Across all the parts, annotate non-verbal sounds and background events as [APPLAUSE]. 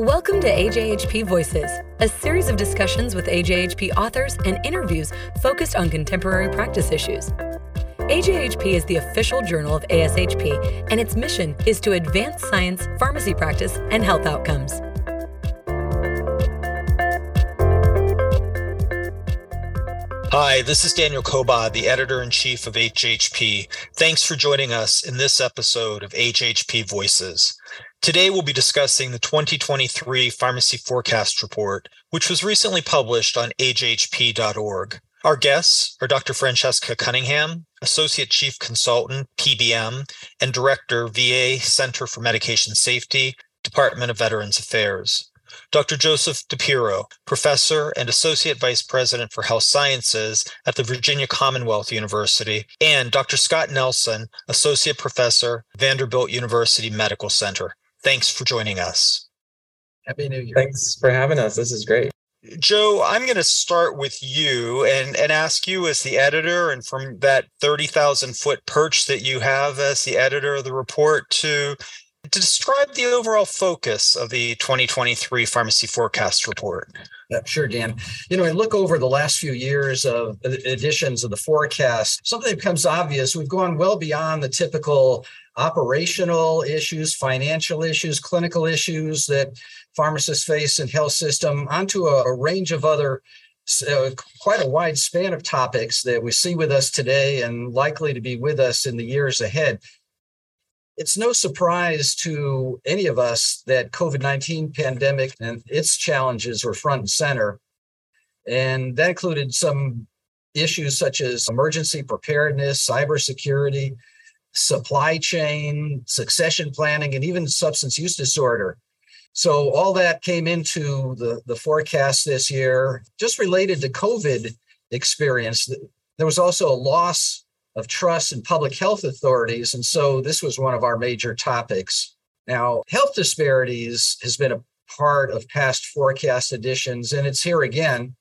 Welcome to AJHP Voices, a series of discussions with AJHP authors and interviews focused on contemporary practice issues. AJHP is the official journal of ASHP, and its mission is to advance science, pharmacy practice, and health outcomes. Hi, this is Daniel Cobaugh, the editor in chief of AJHP. Thanks for joining us in this episode of AJHP Voices. Today, we'll be discussing the 2023 Pharmacy Forecast Report, which was recently published on ajhp.org. Our guests are Dr. Francesca Cunningham, Associate Chief Consultant, PBM, and Director, VA Center for Medication Safety, Department of Veterans Affairs. Dr. Joseph DiPiro, Professor and Associate Vice President for Health Sciences at the Virginia Commonwealth University, and Dr. Scott Nelson, Associate Professor, Vanderbilt University Medical Center. Thanks for joining us. Happy New Year. Thanks for having us. This is great. Joe, I'm going to start with you and, and ask you as the editor and from that 30,000 foot perch that you have as the editor of the report to, to describe the overall focus of the 2023 pharmacy forecast report. Yeah, sure, Dan. You know, I look over the last few years of editions of the forecast, something becomes obvious. We've gone well beyond the typical operational issues, financial issues, clinical issues that pharmacists face in health system onto a, a range of other uh, quite a wide span of topics that we see with us today and likely to be with us in the years ahead. It's no surprise to any of us that COVID-19 pandemic and its challenges were front and center. And that included some issues such as emergency preparedness, cybersecurity, supply chain, succession planning, and even substance use disorder. So all that came into the, the forecast this year, just related to COVID experience. There was also a loss of trust and public health authorities. And so this was one of our major topics. Now, health disparities has been a part of past forecast editions, and it's here again,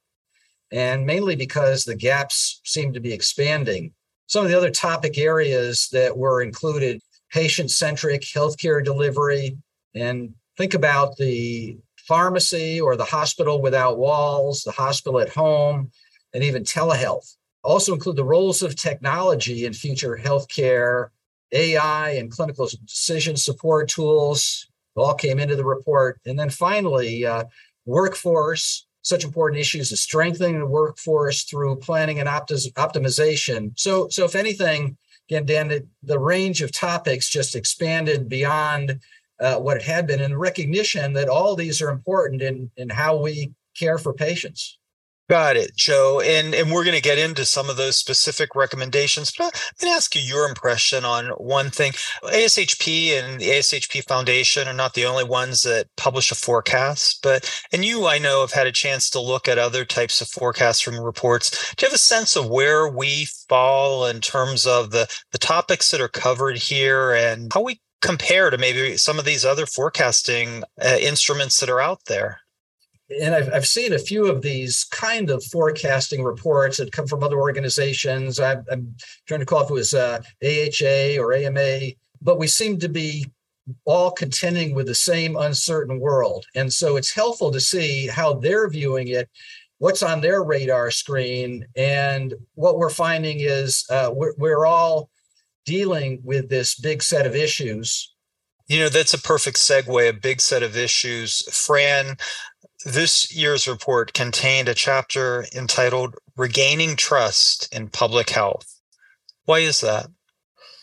and mainly because the gaps seem to be expanding. Some of the other topic areas that were included patient centric healthcare delivery, and think about the pharmacy or the hospital without walls, the hospital at home, and even telehealth. Also include the roles of technology in future healthcare, AI and clinical decision support tools all came into the report. And then finally, uh, workforce such important issues as strengthening the workforce through planning and optimization. So, so if anything, again, Dan, the, the range of topics just expanded beyond uh, what it had been, and recognition that all these are important in in how we care for patients. Got it, Joe. And and we're going to get into some of those specific recommendations, but I'm going to ask you your impression on one thing. ASHP and the ASHP Foundation are not the only ones that publish a forecast, but and you I know have had a chance to look at other types of forecasts from reports. Do you have a sense of where we fall in terms of the the topics that are covered here and how we compare to maybe some of these other forecasting uh, instruments that are out there? And I've, I've seen a few of these kind of forecasting reports that come from other organizations. I, am trying to call if it was uh, AHA or AMA, but we seem to be all contending with the same uncertain world. And so it's helpful to see how they're viewing it, what's on their radar screen. And what we're finding is uh, we're, we're all dealing with this big set of issues. You know, that's a perfect segue, a big set of issues. Fran, this year's report contained a chapter entitled Regaining Trust in Public Health. Why is that?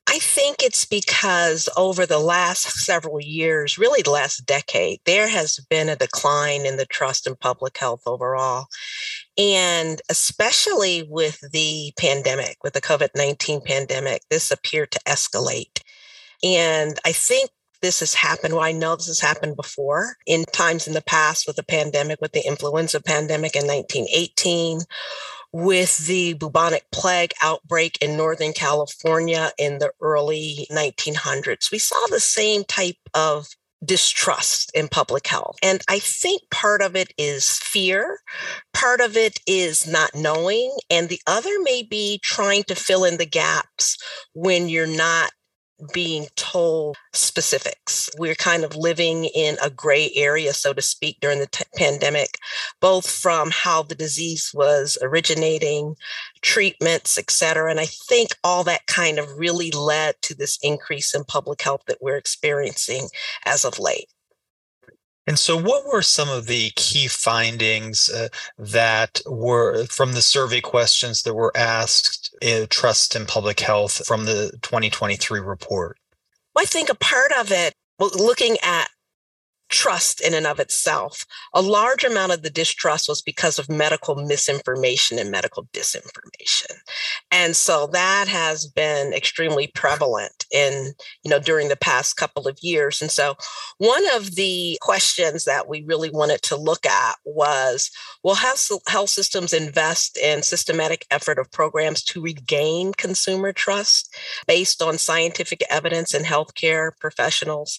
I think it's because over the last several years, really the last decade, there has been a decline in the trust in public health overall. And especially with the pandemic, with the COVID 19 pandemic, this appeared to escalate. And I think this has happened. Well, I know this has happened before in times in the past with the pandemic, with the influenza pandemic in 1918, with the bubonic plague outbreak in Northern California in the early 1900s. We saw the same type of distrust in public health. And I think part of it is fear, part of it is not knowing, and the other may be trying to fill in the gaps when you're not being told specifics. We're kind of living in a gray area, so to speak, during the t- pandemic, both from how the disease was originating, treatments, et cetera. And I think all that kind of really led to this increase in public health that we're experiencing as of late. And so, what were some of the key findings uh, that were from the survey questions that were asked in Trust in Public Health from the 2023 report? Well, I think a part of it, looking at trust in and of itself. A large amount of the distrust was because of medical misinformation and medical disinformation. And so that has been extremely prevalent in, you know, during the past couple of years. And so one of the questions that we really wanted to look at was will health, health systems invest in systematic effort of programs to regain consumer trust based on scientific evidence and healthcare professionals?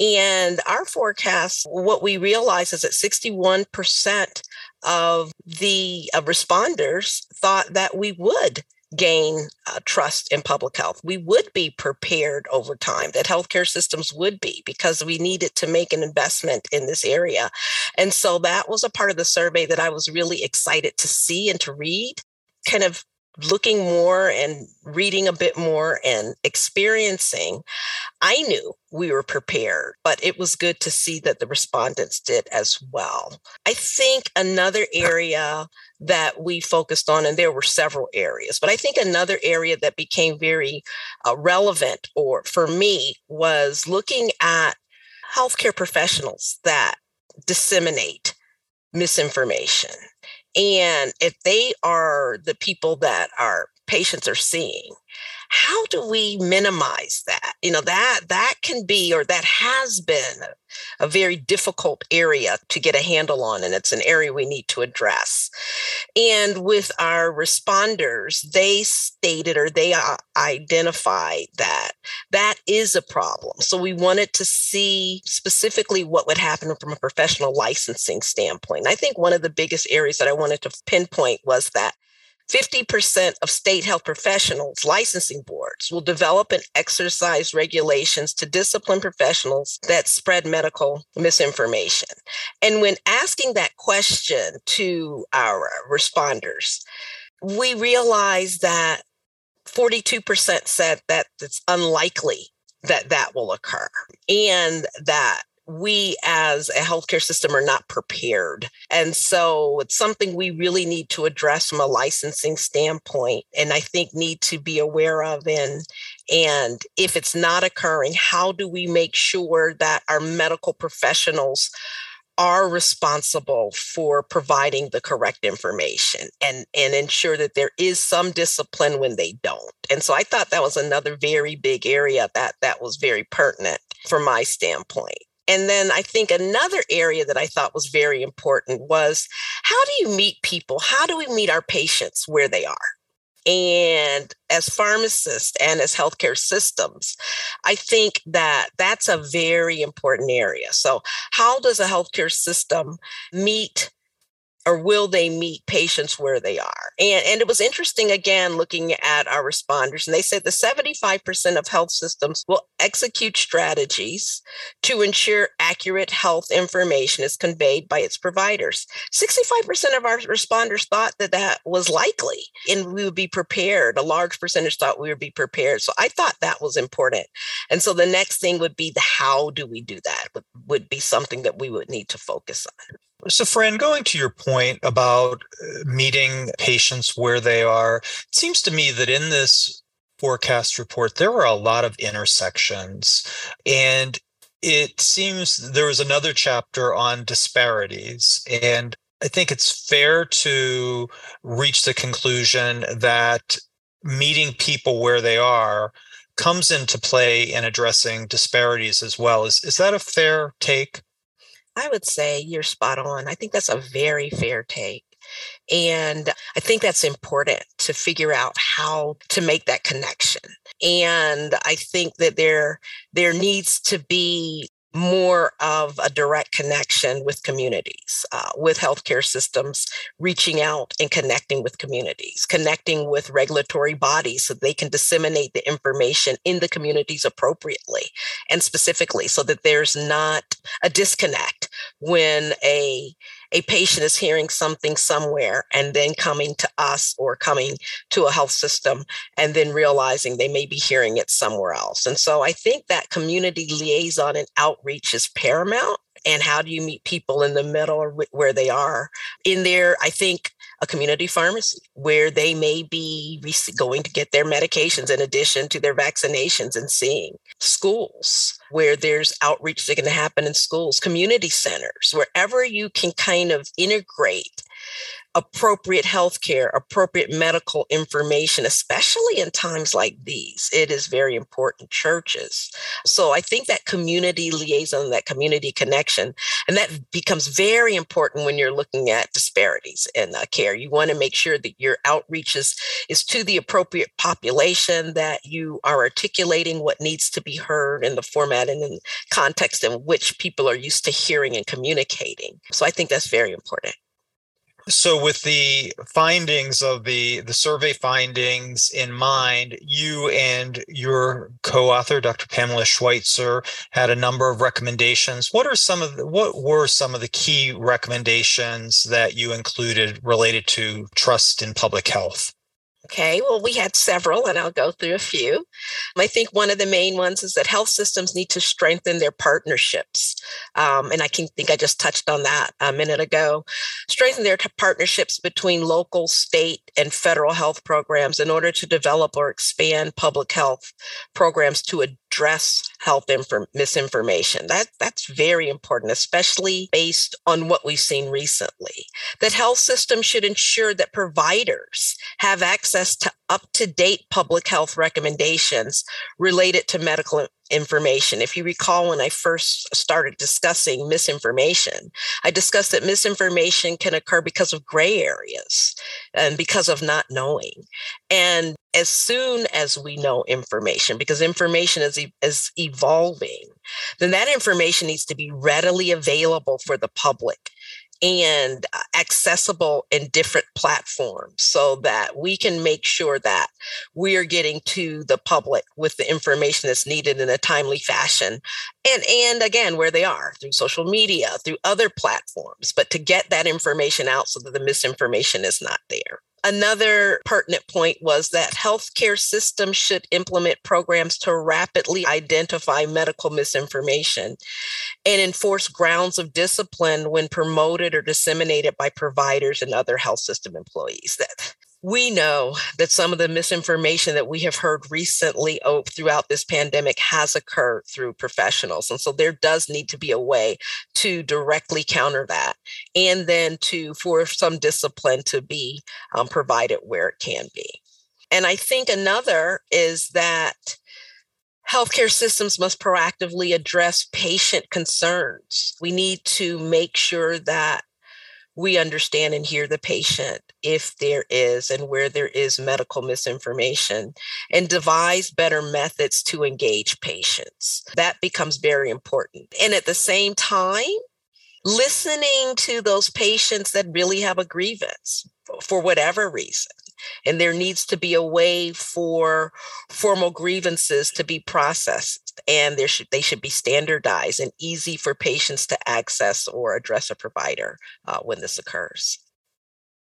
And our forecast what we realize is that 61% of the uh, responders thought that we would gain uh, trust in public health. We would be prepared over time, that healthcare systems would be, because we needed to make an investment in this area. And so that was a part of the survey that I was really excited to see and to read, kind of looking more and reading a bit more and experiencing, I knew we were prepared, but it was good to see that the respondents did as well. I think another area that we focused on, and there were several areas, but I think another area that became very uh, relevant or for me was looking at healthcare professionals that disseminate misinformation and if they are the people that our patients are seeing, how do we minimize that? You know that that can be or that has been a, very difficult area to get a handle on and it's an area we need to address. And with our responders they stated or they uh, identified that that is a problem. So we wanted to see specifically what would happen from a professional licensing standpoint. I think one of the biggest areas that i wanted to pinpoint was that 50% of state health professionals licensing boards will develop and exercise regulations to discipline professionals that spread medical misinformation. And when asking that question to our responders, we realized that 42% said that it's unlikely that that will occur and that we as a healthcare system are not prepared. And so it's something we really need to address from a licensing standpoint and I think need to be aware of and and if it's not occurring, how do we make sure that our medical professionals are responsible for providing the correct information and and ensure that there is some discipline when they don't and so i thought that was another very big area that that was very pertinent from my standpoint and then I think another area that I thought was very important was how do you meet people? How do we meet our patients where they are? And as pharmacists and as healthcare systems, I think that that's a very important area. So, how does a healthcare system meet or will they meet patients where they are? And, and it was interesting again looking at our responders, and they said the 75% of health systems will execute strategies to ensure accurate health information is conveyed by its providers. 65% of our responders thought that that was likely and we would be prepared. A large percentage thought we would be prepared. So I thought that was important. And so the next thing would be the how do we do that would, would be something that we would need to focus on. So, Fran, going to your point about uh, meeting patients where they are, it seems to me that in this forecast report, there were a lot of intersections. And it seems there was another chapter on disparities. And I think it's fair to reach the conclusion that meeting people where they are comes into play in addressing disparities as well. Is, is that a fair take? I would say you're spot on. I think that's a very fair take. And I think that's important to figure out how to make that connection. And I think that there there needs to be more of a direct connection with communities, uh, with healthcare systems, reaching out and connecting with communities, connecting with regulatory bodies so they can disseminate the information in the communities appropriately and specifically so that there's not a disconnect when a a patient is hearing something somewhere and then coming to us or coming to a health system and then realizing they may be hearing it somewhere else. And so I think that community liaison and outreach is paramount. And how do you meet people in the middle or where they are? In there, I think a community pharmacy where they may be going to get their medications in addition to their vaccinations and seeing schools where there's outreach that can happen in schools, community centers, wherever you can kind of integrate appropriate health care, appropriate medical information, especially in times like these. It is very important. Churches. So I think that community liaison, that community connection, and that becomes very important when you're looking at disparities in uh, care. You want to make sure that your outreach is, is to the appropriate population, that you are articulating what needs to be heard in the format and in context in which people are used to hearing and communicating. So I think that's very important. So, with the findings of the the survey findings in mind, you and your co-author, Dr. Pamela Schweitzer, had a number of recommendations. What are some of the, what were some of the key recommendations that you included related to trust in public health? Okay, well, we had several, and I'll go through a few. I think one of the main ones is that health systems need to strengthen their partnerships. Um, and I can think I just touched on that a minute ago. Strengthen their t- partnerships between local, state, and federal health programs in order to develop or expand public health programs to address health inform- misinformation. That, that's very important, especially based on what we've seen recently. That health systems should ensure that providers have access to up to date public health recommendations related to medical information. If you recall, when I first started discussing misinformation, I discussed that misinformation can occur because of gray areas and because of not knowing. And as soon as we know information, because information is, is evolving, then that information needs to be readily available for the public and uh, accessible in different platforms so that we can make sure that we are getting to the public with the information that's needed in a timely fashion and and again where they are through social media through other platforms but to get that information out so that the misinformation is not there Another pertinent point was that healthcare systems should implement programs to rapidly identify medical misinformation and enforce grounds of discipline when promoted or disseminated by providers and other health system employees. That we know that some of the misinformation that we have heard recently throughout this pandemic has occurred through professionals. And so there does need to be a way to directly counter that and then to for some discipline to be um, provided where it can be. And I think another is that healthcare systems must proactively address patient concerns. We need to make sure that we understand and hear the patient if there is and where there is medical misinformation and devise better methods to engage patients. That becomes very important. And at the same time, listening to those patients that really have a grievance for whatever reason and there needs to be a way for formal grievances to be processed and there should they should be standardized and easy for patients to access or address a provider uh, when this occurs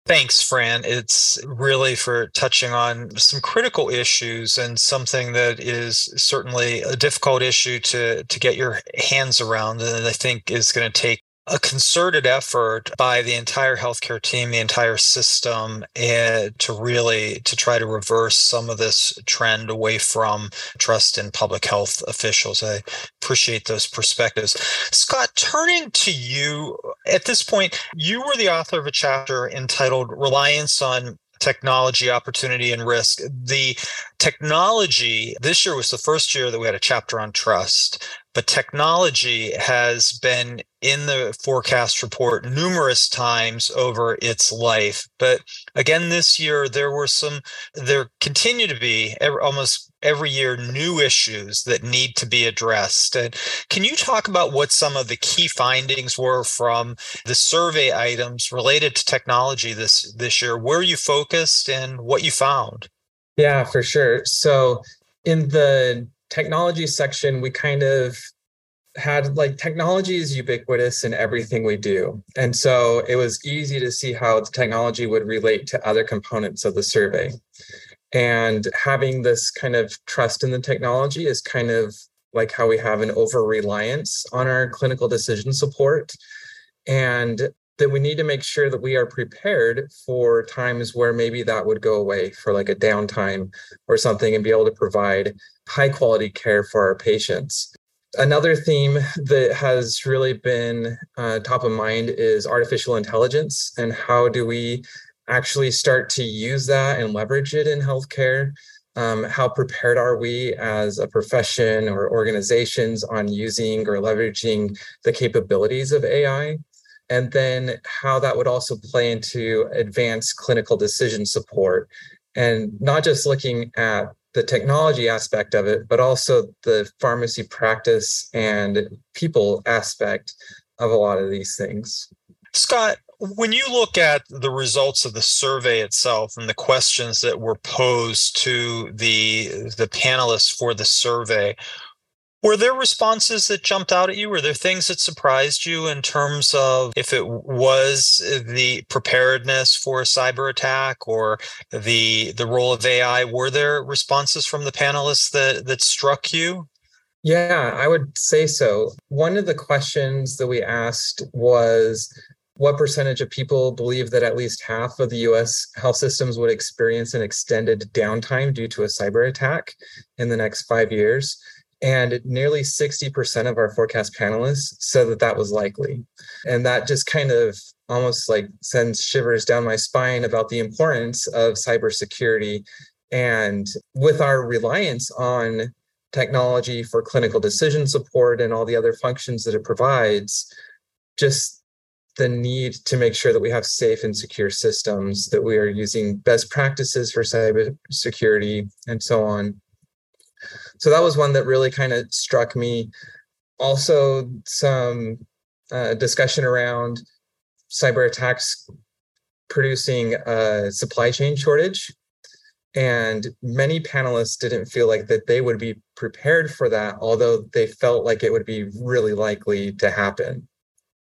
Thanks, Fran. It's really for touching on some critical issues and something that is certainly a difficult issue to to get your hands around, and I think is going to take a concerted effort by the entire healthcare team, the entire system, eh, to really to try to reverse some of this trend away from trust in public health officials. I appreciate those perspectives. Scott, turning to you at this point, you were the author of a chapter entitled Reliance on technology opportunity and risk the technology this year was the first year that we had a chapter on trust but technology has been in the forecast report numerous times over its life. But again, this year, there were some, there continue to be almost every year new issues that need to be addressed. And can you talk about what some of the key findings were from the survey items related to technology this this year? Where you focused and what you found? Yeah, for sure. So in the technology section, we kind of had like technology is ubiquitous in everything we do. And so it was easy to see how the technology would relate to other components of the survey. And having this kind of trust in the technology is kind of like how we have an over reliance on our clinical decision support. And that we need to make sure that we are prepared for times where maybe that would go away for like a downtime or something and be able to provide high quality care for our patients. Another theme that has really been uh, top of mind is artificial intelligence and how do we actually start to use that and leverage it in healthcare? Um, how prepared are we as a profession or organizations on using or leveraging the capabilities of AI? And then how that would also play into advanced clinical decision support and not just looking at the technology aspect of it, but also the pharmacy practice and people aspect of a lot of these things. Scott, when you look at the results of the survey itself and the questions that were posed to the the panelists for the survey, were there responses that jumped out at you? Were there things that surprised you in terms of if it was the preparedness for a cyber attack or the the role of AI? Were there responses from the panelists that that struck you? Yeah, I would say so. One of the questions that we asked was what percentage of people believe that at least half of the US health systems would experience an extended downtime due to a cyber attack in the next five years? And nearly 60% of our forecast panelists said that that was likely. And that just kind of almost like sends shivers down my spine about the importance of cybersecurity. And with our reliance on technology for clinical decision support and all the other functions that it provides, just the need to make sure that we have safe and secure systems, that we are using best practices for cybersecurity, and so on so that was one that really kind of struck me. Also some uh, discussion around cyber attacks producing a supply chain shortage. And many panelists didn't feel like that they would be prepared for that although they felt like it would be really likely to happen.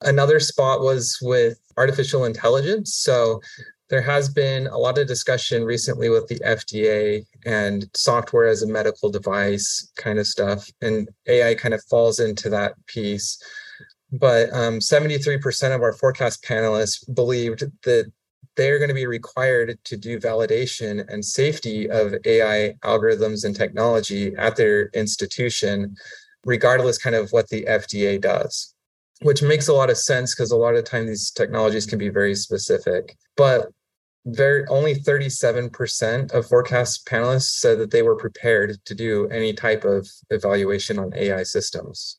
Another spot was with artificial intelligence. So there has been a lot of discussion recently with the FDA and software as a medical device kind of stuff, and AI kind of falls into that piece. But um, 73% of our forecast panelists believed that they're going to be required to do validation and safety of AI algorithms and technology at their institution, regardless kind of what the FDA does which makes a lot of sense because a lot of time these technologies can be very specific. But very only 37% of forecast panelists said that they were prepared to do any type of evaluation on AI systems.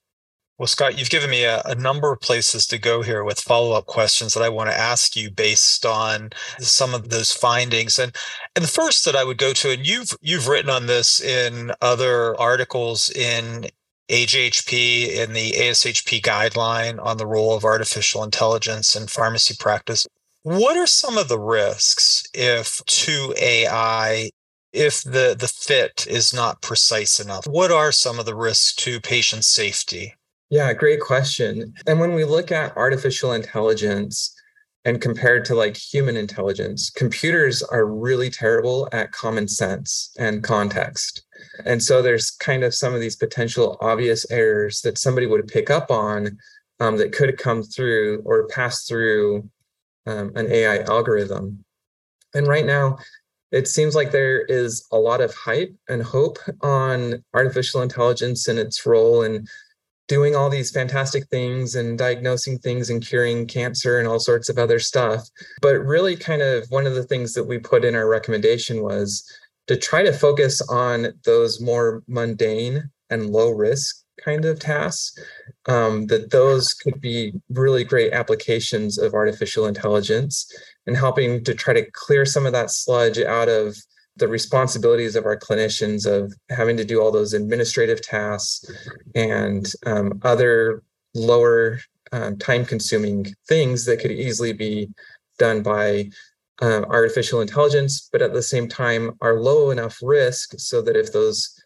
Well, Scott, you've given me a, a number of places to go here with follow-up questions that I want to ask you based on some of those findings. And and the first that I would go to, and you've you've written on this in other articles in AJHP in the ASHP guideline on the role of artificial intelligence in pharmacy practice. What are some of the risks if to AI if the the fit is not precise enough? What are some of the risks to patient safety? Yeah, great question. And when we look at artificial intelligence and compared to like human intelligence, computers are really terrible at common sense and context. And so there's kind of some of these potential obvious errors that somebody would pick up on um, that could come through or pass through um, an AI algorithm. And right now, it seems like there is a lot of hype and hope on artificial intelligence and its role in doing all these fantastic things and diagnosing things and curing cancer and all sorts of other stuff. But really, kind of one of the things that we put in our recommendation was to try to focus on those more mundane and low risk kind of tasks um, that those could be really great applications of artificial intelligence and helping to try to clear some of that sludge out of the responsibilities of our clinicians of having to do all those administrative tasks and um, other lower um, time consuming things that could easily be done by uh, artificial intelligence, but at the same time are low enough risk so that if those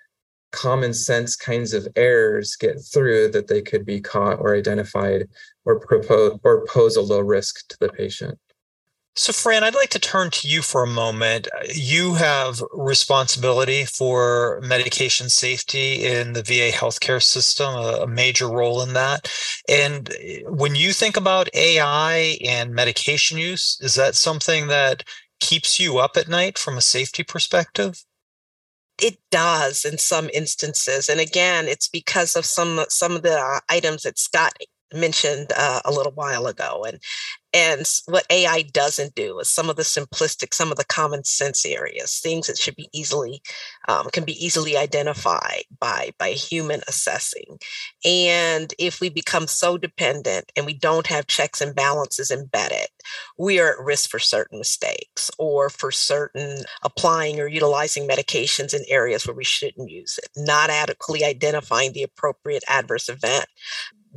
common sense kinds of errors get through that they could be caught or identified or propose or pose a low risk to the patient. So, Fran, I'd like to turn to you for a moment. You have responsibility for medication safety in the VA healthcare system, a, major role in that. And eh, when you think about AI and medication use, is that something that keeps you up at night from a safety perspective? It does in some instances, and again, it's because of some some of the uh, items that Scott mentioned uh, a little while ago and and what ai doesn't do is some of the simplistic some of the common sense areas things that should be easily um, can be easily identified by by human assessing. And if we become so dependent and we don't have checks and balances embedded we are at risk for certain mistakes or for certain applying or utilizing medications in areas where we shouldn't use it not adequately identifying the appropriate adverse event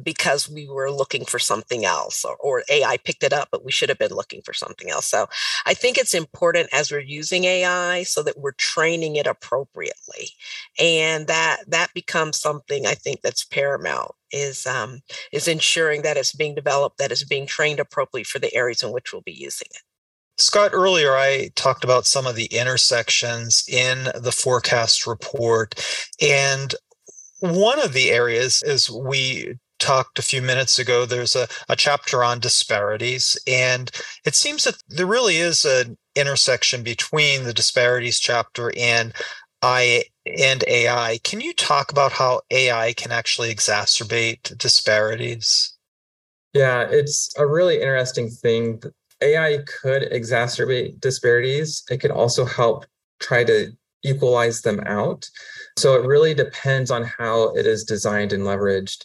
because we were looking for something else or, or, AI picked it up, but we should have been looking for something else. So I think it's important as we're using AI so that we're training it appropriately. And that that becomes something I think that's paramount is um, is ensuring that it's being developed, that it's being trained appropriately for the areas in which we'll be using it. Scott, earlier I talked about some of the intersections in the forecast report. And one of the areas is we talked a few minutes ago, there's a, a chapter on disparities. And it seems that there really is an intersection between the disparities chapter and I and AI. Can you talk about how AI can actually exacerbate disparities? Yeah, it's a really interesting thing. AI could exacerbate disparities. It could also help try to equalize them out. So it really depends on how it is designed and leveraged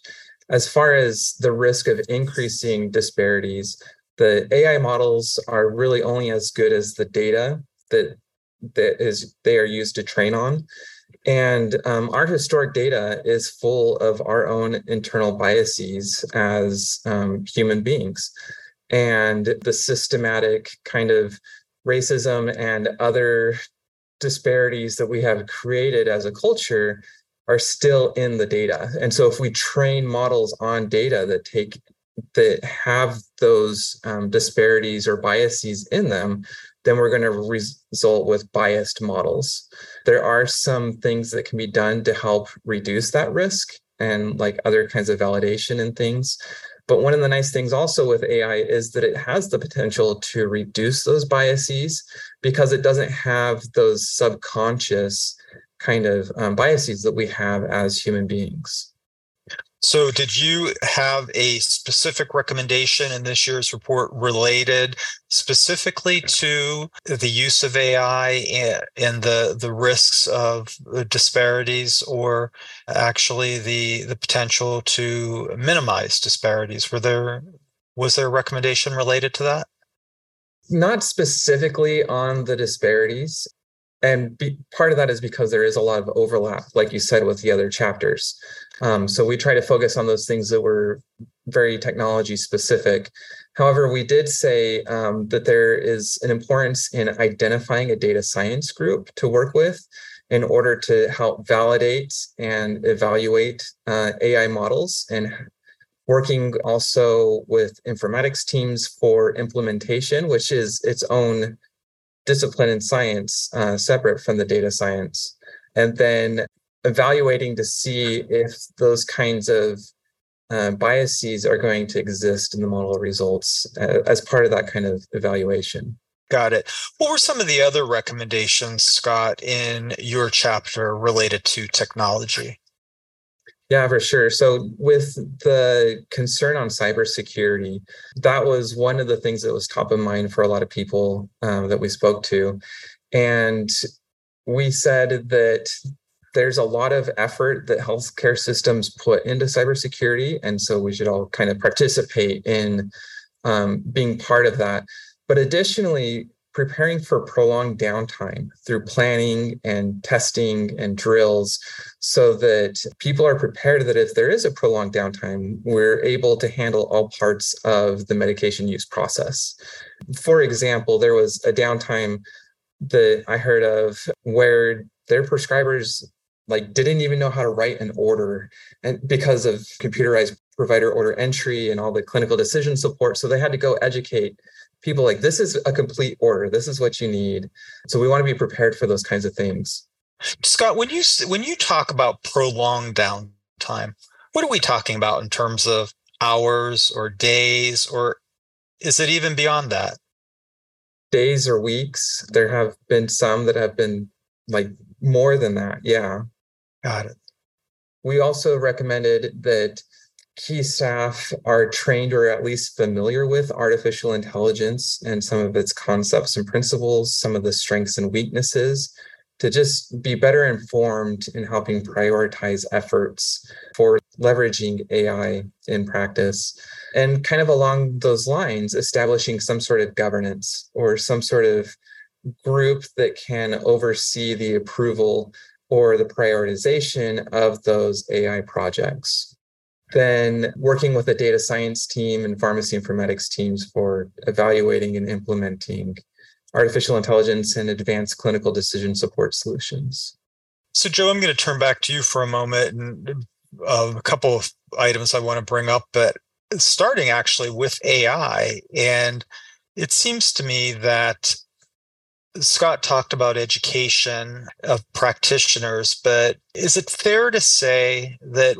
as far as the risk of increasing disparities, the AI models are really only as good as the data that that is they are used to train on. And um, our historic data is full of our own internal biases as um, human beings. And the systematic kind of racism and other disparities that we have created as a culture are still in the data. And so if we train models on data that take that have those um, disparities or biases in them, then we're going to result with biased models. There are some things that can be done to help reduce that risk and like other kinds of validation and things. But one of the nice things also with AI is that it has the potential to reduce those biases because it doesn't have those subconscious kind of um, biases that we have as human beings. So, did you have a specific recommendation in this year's report related specifically to the use of AI and the the risks of disparities, or actually the the potential to minimize disparities? Were there was there a recommendation related to that? Not specifically on the disparities and be, part of that is because there is a lot of overlap like you said with the other chapters. Um, so we try to focus on those things that were very technology specific. However we did say um, that there is an importance in identifying a data science group to work with in order to help validate and evaluate uh, ai models and working also with informatics teams for implementation which is its own discipline in science uh, separate from the data science and then evaluating to see if those kinds of uh, biases are going to exist in the model results uh, as part of that kind of evaluation Got it. What were some of the other recommendations, Scott, in your chapter related to technology? Yeah, for sure. So, with the concern on cybersecurity, that was one of the things that was top of mind for a lot of people um, that we spoke to. And we said that there's a lot of effort that healthcare systems put into cybersecurity. And so we should all kind of participate in um, being part of that. But additionally, preparing for prolonged downtime through planning and testing and drills so that people are prepared that if there is a prolonged downtime, we're able to handle all parts of the medication use process. For example, there was a downtime that I heard of where their prescribers like didn't even know how to write an order and because of computerized provider order entry and all the clinical decision support so they had to go educate people like this is a complete order. This is what you need. So we want to be prepared for those kinds of things. Scott when you when you talk about prolonged downtime what are we talking about in terms of hours or days or is it even beyond that? Days or weeks? There have been some that have been like more than that yeah. Got it. We also recommended that key staff are trained or at least familiar with artificial intelligence and some of its concepts and principles, some of the strengths and weaknesses, to just be better informed in helping prioritize efforts for leveraging AI in practice. And kind of along those lines, establishing some sort of governance or some sort of group that can oversee the approval or the prioritization of those AI projects then working with the data science team and pharmacy informatics teams for evaluating and implementing artificial intelligence and advanced clinical decision support solutions. So, Joe, I'm going to turn back to you for a moment and uh, a couple of items I want to bring up, but starting actually with AI. And it seems to me that Scott talked about education of practitioners, but is it fair to say that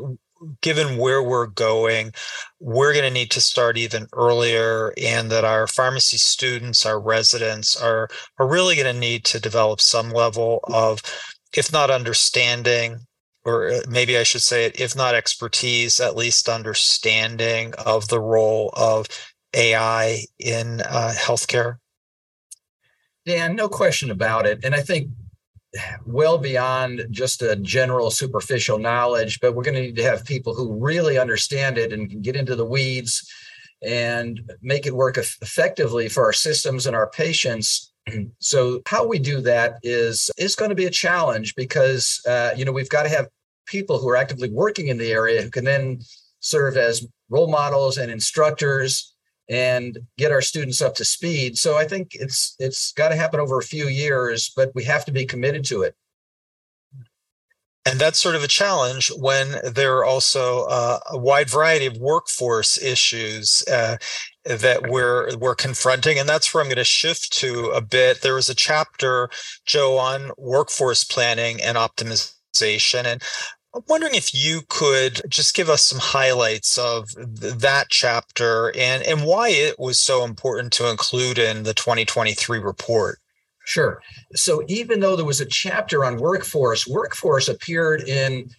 given where we're going, we're going to need to start even earlier, and that our pharmacy students, our residents, are are really going to need to develop some level of, if not understanding, or uh, maybe I should say it, if not expertise, at least understanding of the role of AI in uh, healthcare. Dan, no question about it. And I think well beyond just a general superficial knowledge, but we're going to need to have people who really understand it and can get into the weeds and make it work effectively for our systems and our patients. [CLEARS THROAT] So how we do that is is going to be a challenge because uh, you know we've got to have people who are actively working in the area who can then serve as role models and instructors and get our students up to speed. So I think it's it's got to happen over a few years, but we have to be committed to it. And that's sort of a challenge when there are also uh, a wide variety of workforce issues uh, that we're we're confronting, and that's where I'm going to shift to a bit. There was a chapter, Joe, on workforce planning and optimization, and I'm wondering if you could just give us some highlights of th- that chapter and, and why it was so important to include in the 2023 report. Sure. So, even though there was a chapter on workforce, workforce appeared in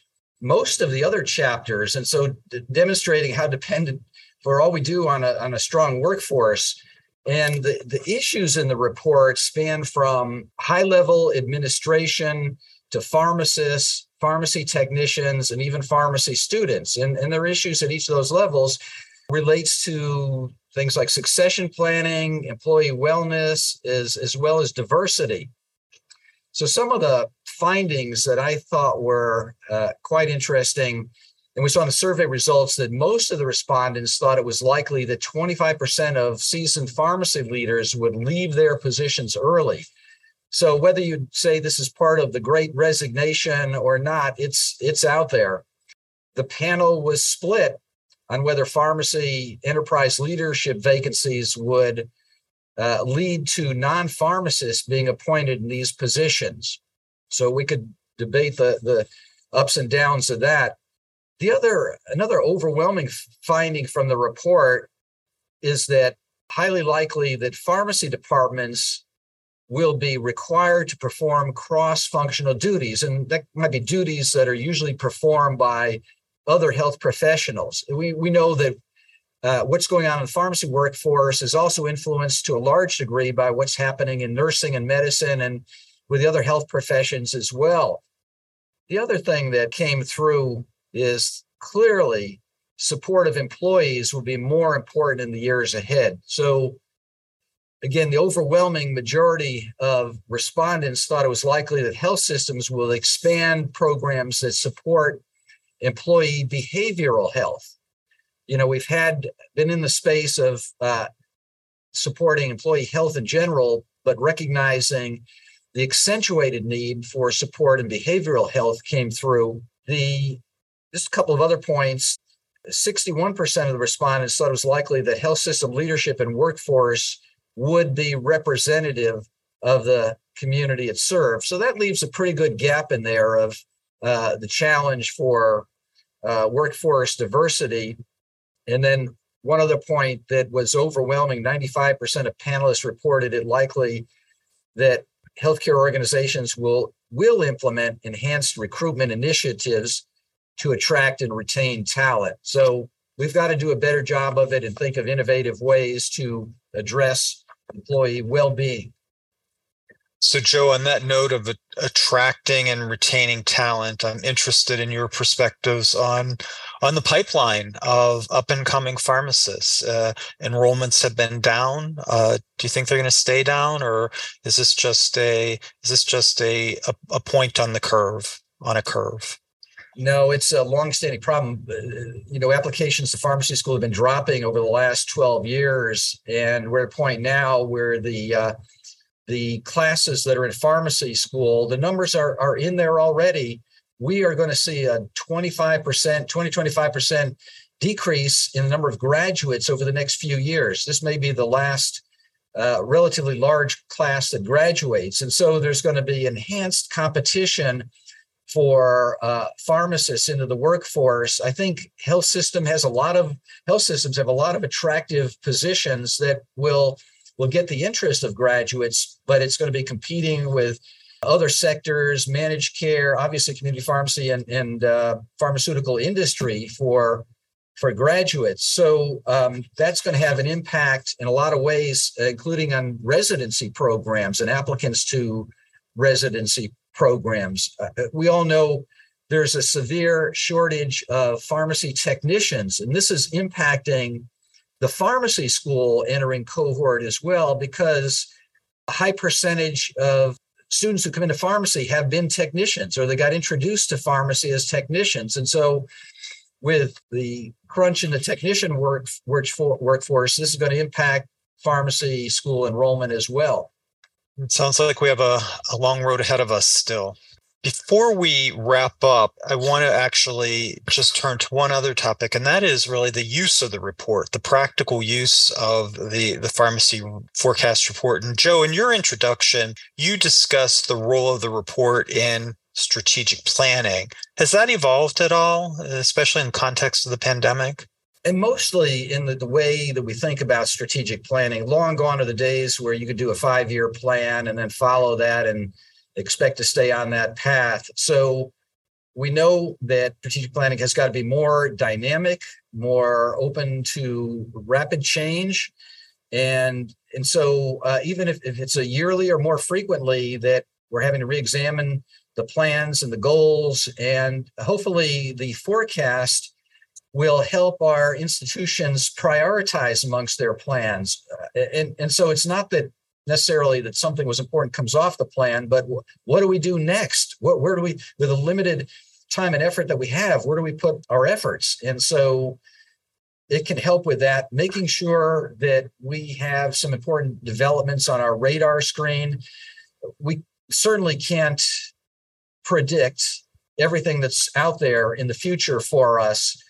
most of the other chapters. And so, d- demonstrating how dependent for all we do on a, on a strong workforce. And the, the issues in the report span from high level administration to pharmacists pharmacy technicians, and even pharmacy students. And, and their issues at each of those levels relates to things like succession planning, employee wellness, as, as well as diversity. So some of the findings that I thought were uh, quite interesting, and we saw in the survey results that most of the respondents thought it was likely that 25% of seasoned pharmacy leaders would leave their positions early. So whether you say this is part of the great resignation or not, it's it's out there. The panel was split on whether pharmacy enterprise leadership vacancies would uh, lead to non-pharmacists being appointed in these positions. So we could debate the the ups and downs of that. The other another overwhelming finding from the report is that highly likely that pharmacy departments will be required to perform cross functional duties. And that might be duties that are usually performed by other health professionals. We, we know that uh, what's going on in the pharmacy workforce is also influenced to a large degree by what's happening in nursing and medicine and with the other health professions as well. The other thing that came through is clearly support of employees will be more important in the years ahead. So again, the overwhelming majority of respondents thought it was likely that health systems will expand programs that support employee behavioral health. You know, we've had been in the space of uh, supporting employee health in general, but recognizing the accentuated need for support and behavioral health came through. The just a couple of other points. 61% of the respondents thought it was likely that health system leadership and workforce would be representative of the community it serves. So that leaves a pretty good gap in there of uh, the challenge for uh, workforce diversity. And then one other point that was overwhelming 95% of panelists reported it likely that healthcare organizations will will implement enhanced recruitment initiatives to attract and retain talent. So we've got to do a better job of it and think of innovative ways to address employee well-being. So, Joe, on that note of attracting and retaining talent, I'm interested in your perspectives on on the pipeline of up and coming pharmacists. Uh, enrollments have been down. Uh, do you think they're going to stay down, or is this just a is this just a, a, a point on the curve on a curve? No, it's a long-standing problem. Uh, you know, applications to pharmacy school have been dropping over the last 12 years, and we're at a point now where the uh, the classes that are in pharmacy school, the numbers are, are in there already. We are going to see a 25%, 20, 25% decrease in the number of graduates over the next few years. This may be the last uh, relatively large class that graduates. And so there's going to be enhanced competition for uh, pharmacists into the workforce. I think health system has a lot of health systems have a lot of attractive positions that will will get the interest of graduates, but it's going to be competing with other sectors, managed care, obviously community pharmacy and, and uh, pharmaceutical industry for for graduates. So um, that's going to have an impact in a lot of ways, including on residency programs and applicants to residency programs. Uh, uh we all know there's a severe shortage of pharmacy technicians, and this is impacting the pharmacy school entering cohort as well because a high percentage of students who come into pharmacy have been technicians or they got introduced to pharmacy as technicians and so with the crunch in the technician work, workforce this is going to impact pharmacy school enrollment as well it sounds like we have a, a long road ahead of us still before we wrap up, I want to actually just turn to one other topic, and that is really the use of the report, the practical use of the, the pharmacy forecast report. And Joe, in your introduction, you discussed the role of the report in strategic planning. Has that evolved at all, especially in context of the pandemic? And mostly in the, the way that we think about strategic planning long gone are the days where you could do a five year plan and then follow that and expect to stay on that path. So we know that strategic planning has got to be more dynamic, more open to rapid change. And, and so uh, even if, if it's a yearly or more frequently that we're having to re-examine the plans and the goals, and hopefully the forecast will help our institutions prioritize amongst their plans. Uh, and, and so it's not that necessarily that something was important comes off the plan, but what do we do next? Where do we, with a limited time and effort that we have, where do we put our efforts? And so it can help with that, making sure that we have some important developments on our radar screen. We certainly can't predict everything that's out there in the future for us.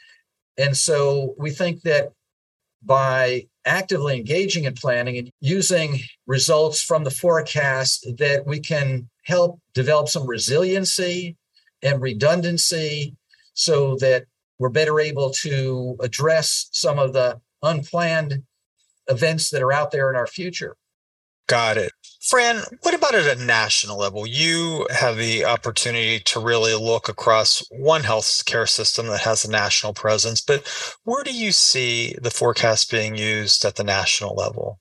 And so we think that by actively engaging in planning and using results from the forecast that we can help develop some resiliency and redundancy so that we're better able to address some of the unplanned events that are out there in our future. Got it. Fran, what about at a national level? You have the opportunity to really look across one healthcare system that has a national presence, but where do you see the forecast being used at the national level?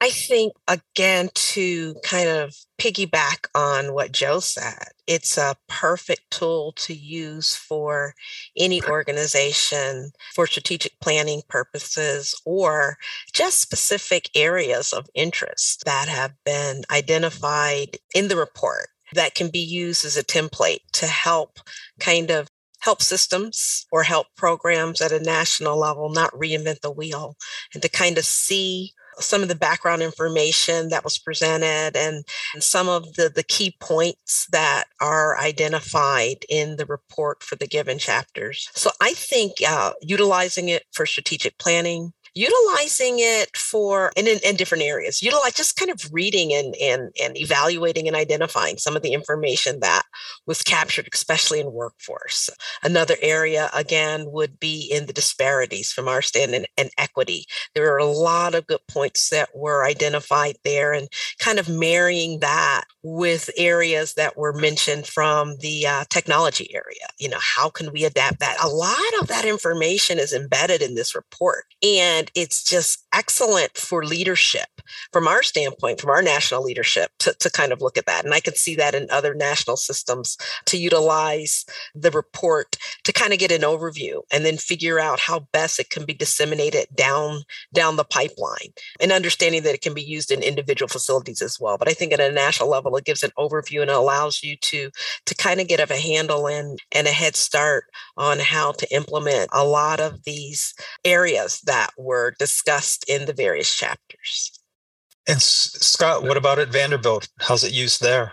I think, again, to kind of piggyback on what Joe said, it's a perfect tool to use for any organization for strategic planning purposes or just specific areas of interest that have been identified in the report that can be used as a template to help kind of help systems or help programs at a national level not reinvent the wheel and to kind of see some of the background information that was presented and, and some of the, the key points that are identified in the report for the given chapters. So I think uh, utilizing it for strategic planning, utilizing it for in, in, in, different areas utilize just kind of reading and, and and evaluating and identifying some of the information that was captured especially in workforce. Another area again would be in the disparities from our stand and, and equity. There are a lot of good points that were identified there and kind of marrying that with areas that were mentioned from the uh, technology area. You know how can we adapt that? A lot of that information is embedded in this report. And it's just excellent for leadership from our standpoint, from our national leadership, to, to kind of look at that. And I can see that in other national systems to utilize the report to kind of get an overview and then figure out how best it can be disseminated down down the pipeline and understanding that it can be used in individual facilities as well. But I think at a national level, it gives an overview and allows you to to kind of get a handle and and a head start on how to implement a lot of these areas that were discussed in the various chapters. And Scott, what about at Vanderbilt? How's it used there?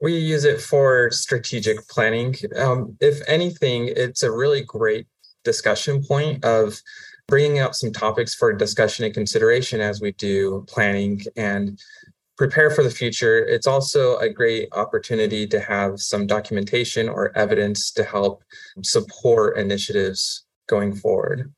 We use it for strategic planning. Um, if anything, it's a really great discussion point of bringing up some topics for discussion and consideration as we do planning and prepare for the future. It's also a great opportunity to have some documentation or evidence to help support initiatives going forward.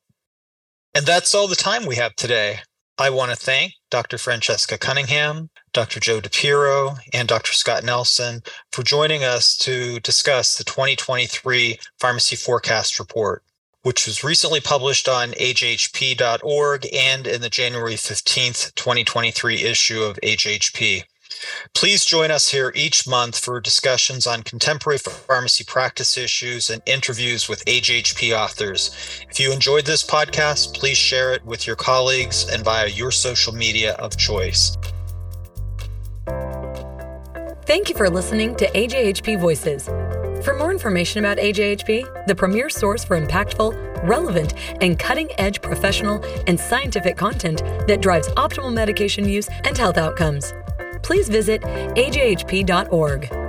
And that's all the time we have today. I want to thank Dr. Francesca Cunningham, Dr. Joe DiPiro, and Dr. Scott Nelson for joining us to discuss the 2023 Pharmacy Forecast Report, which was recently published on ajhp.org and in the January 15th, 2023 issue of AJHP. Please join us here each month for discussions on contemporary pharmacy practice issues and interviews with AJHP authors. If you enjoyed this podcast, please share it with your colleagues and via your social media of choice. Thank you for listening to AJHP Voices. For more information about AJHP, the premier source for impactful, relevant, and cutting edge professional and scientific content that drives optimal medication use and health outcomes, please visit ajhp.org.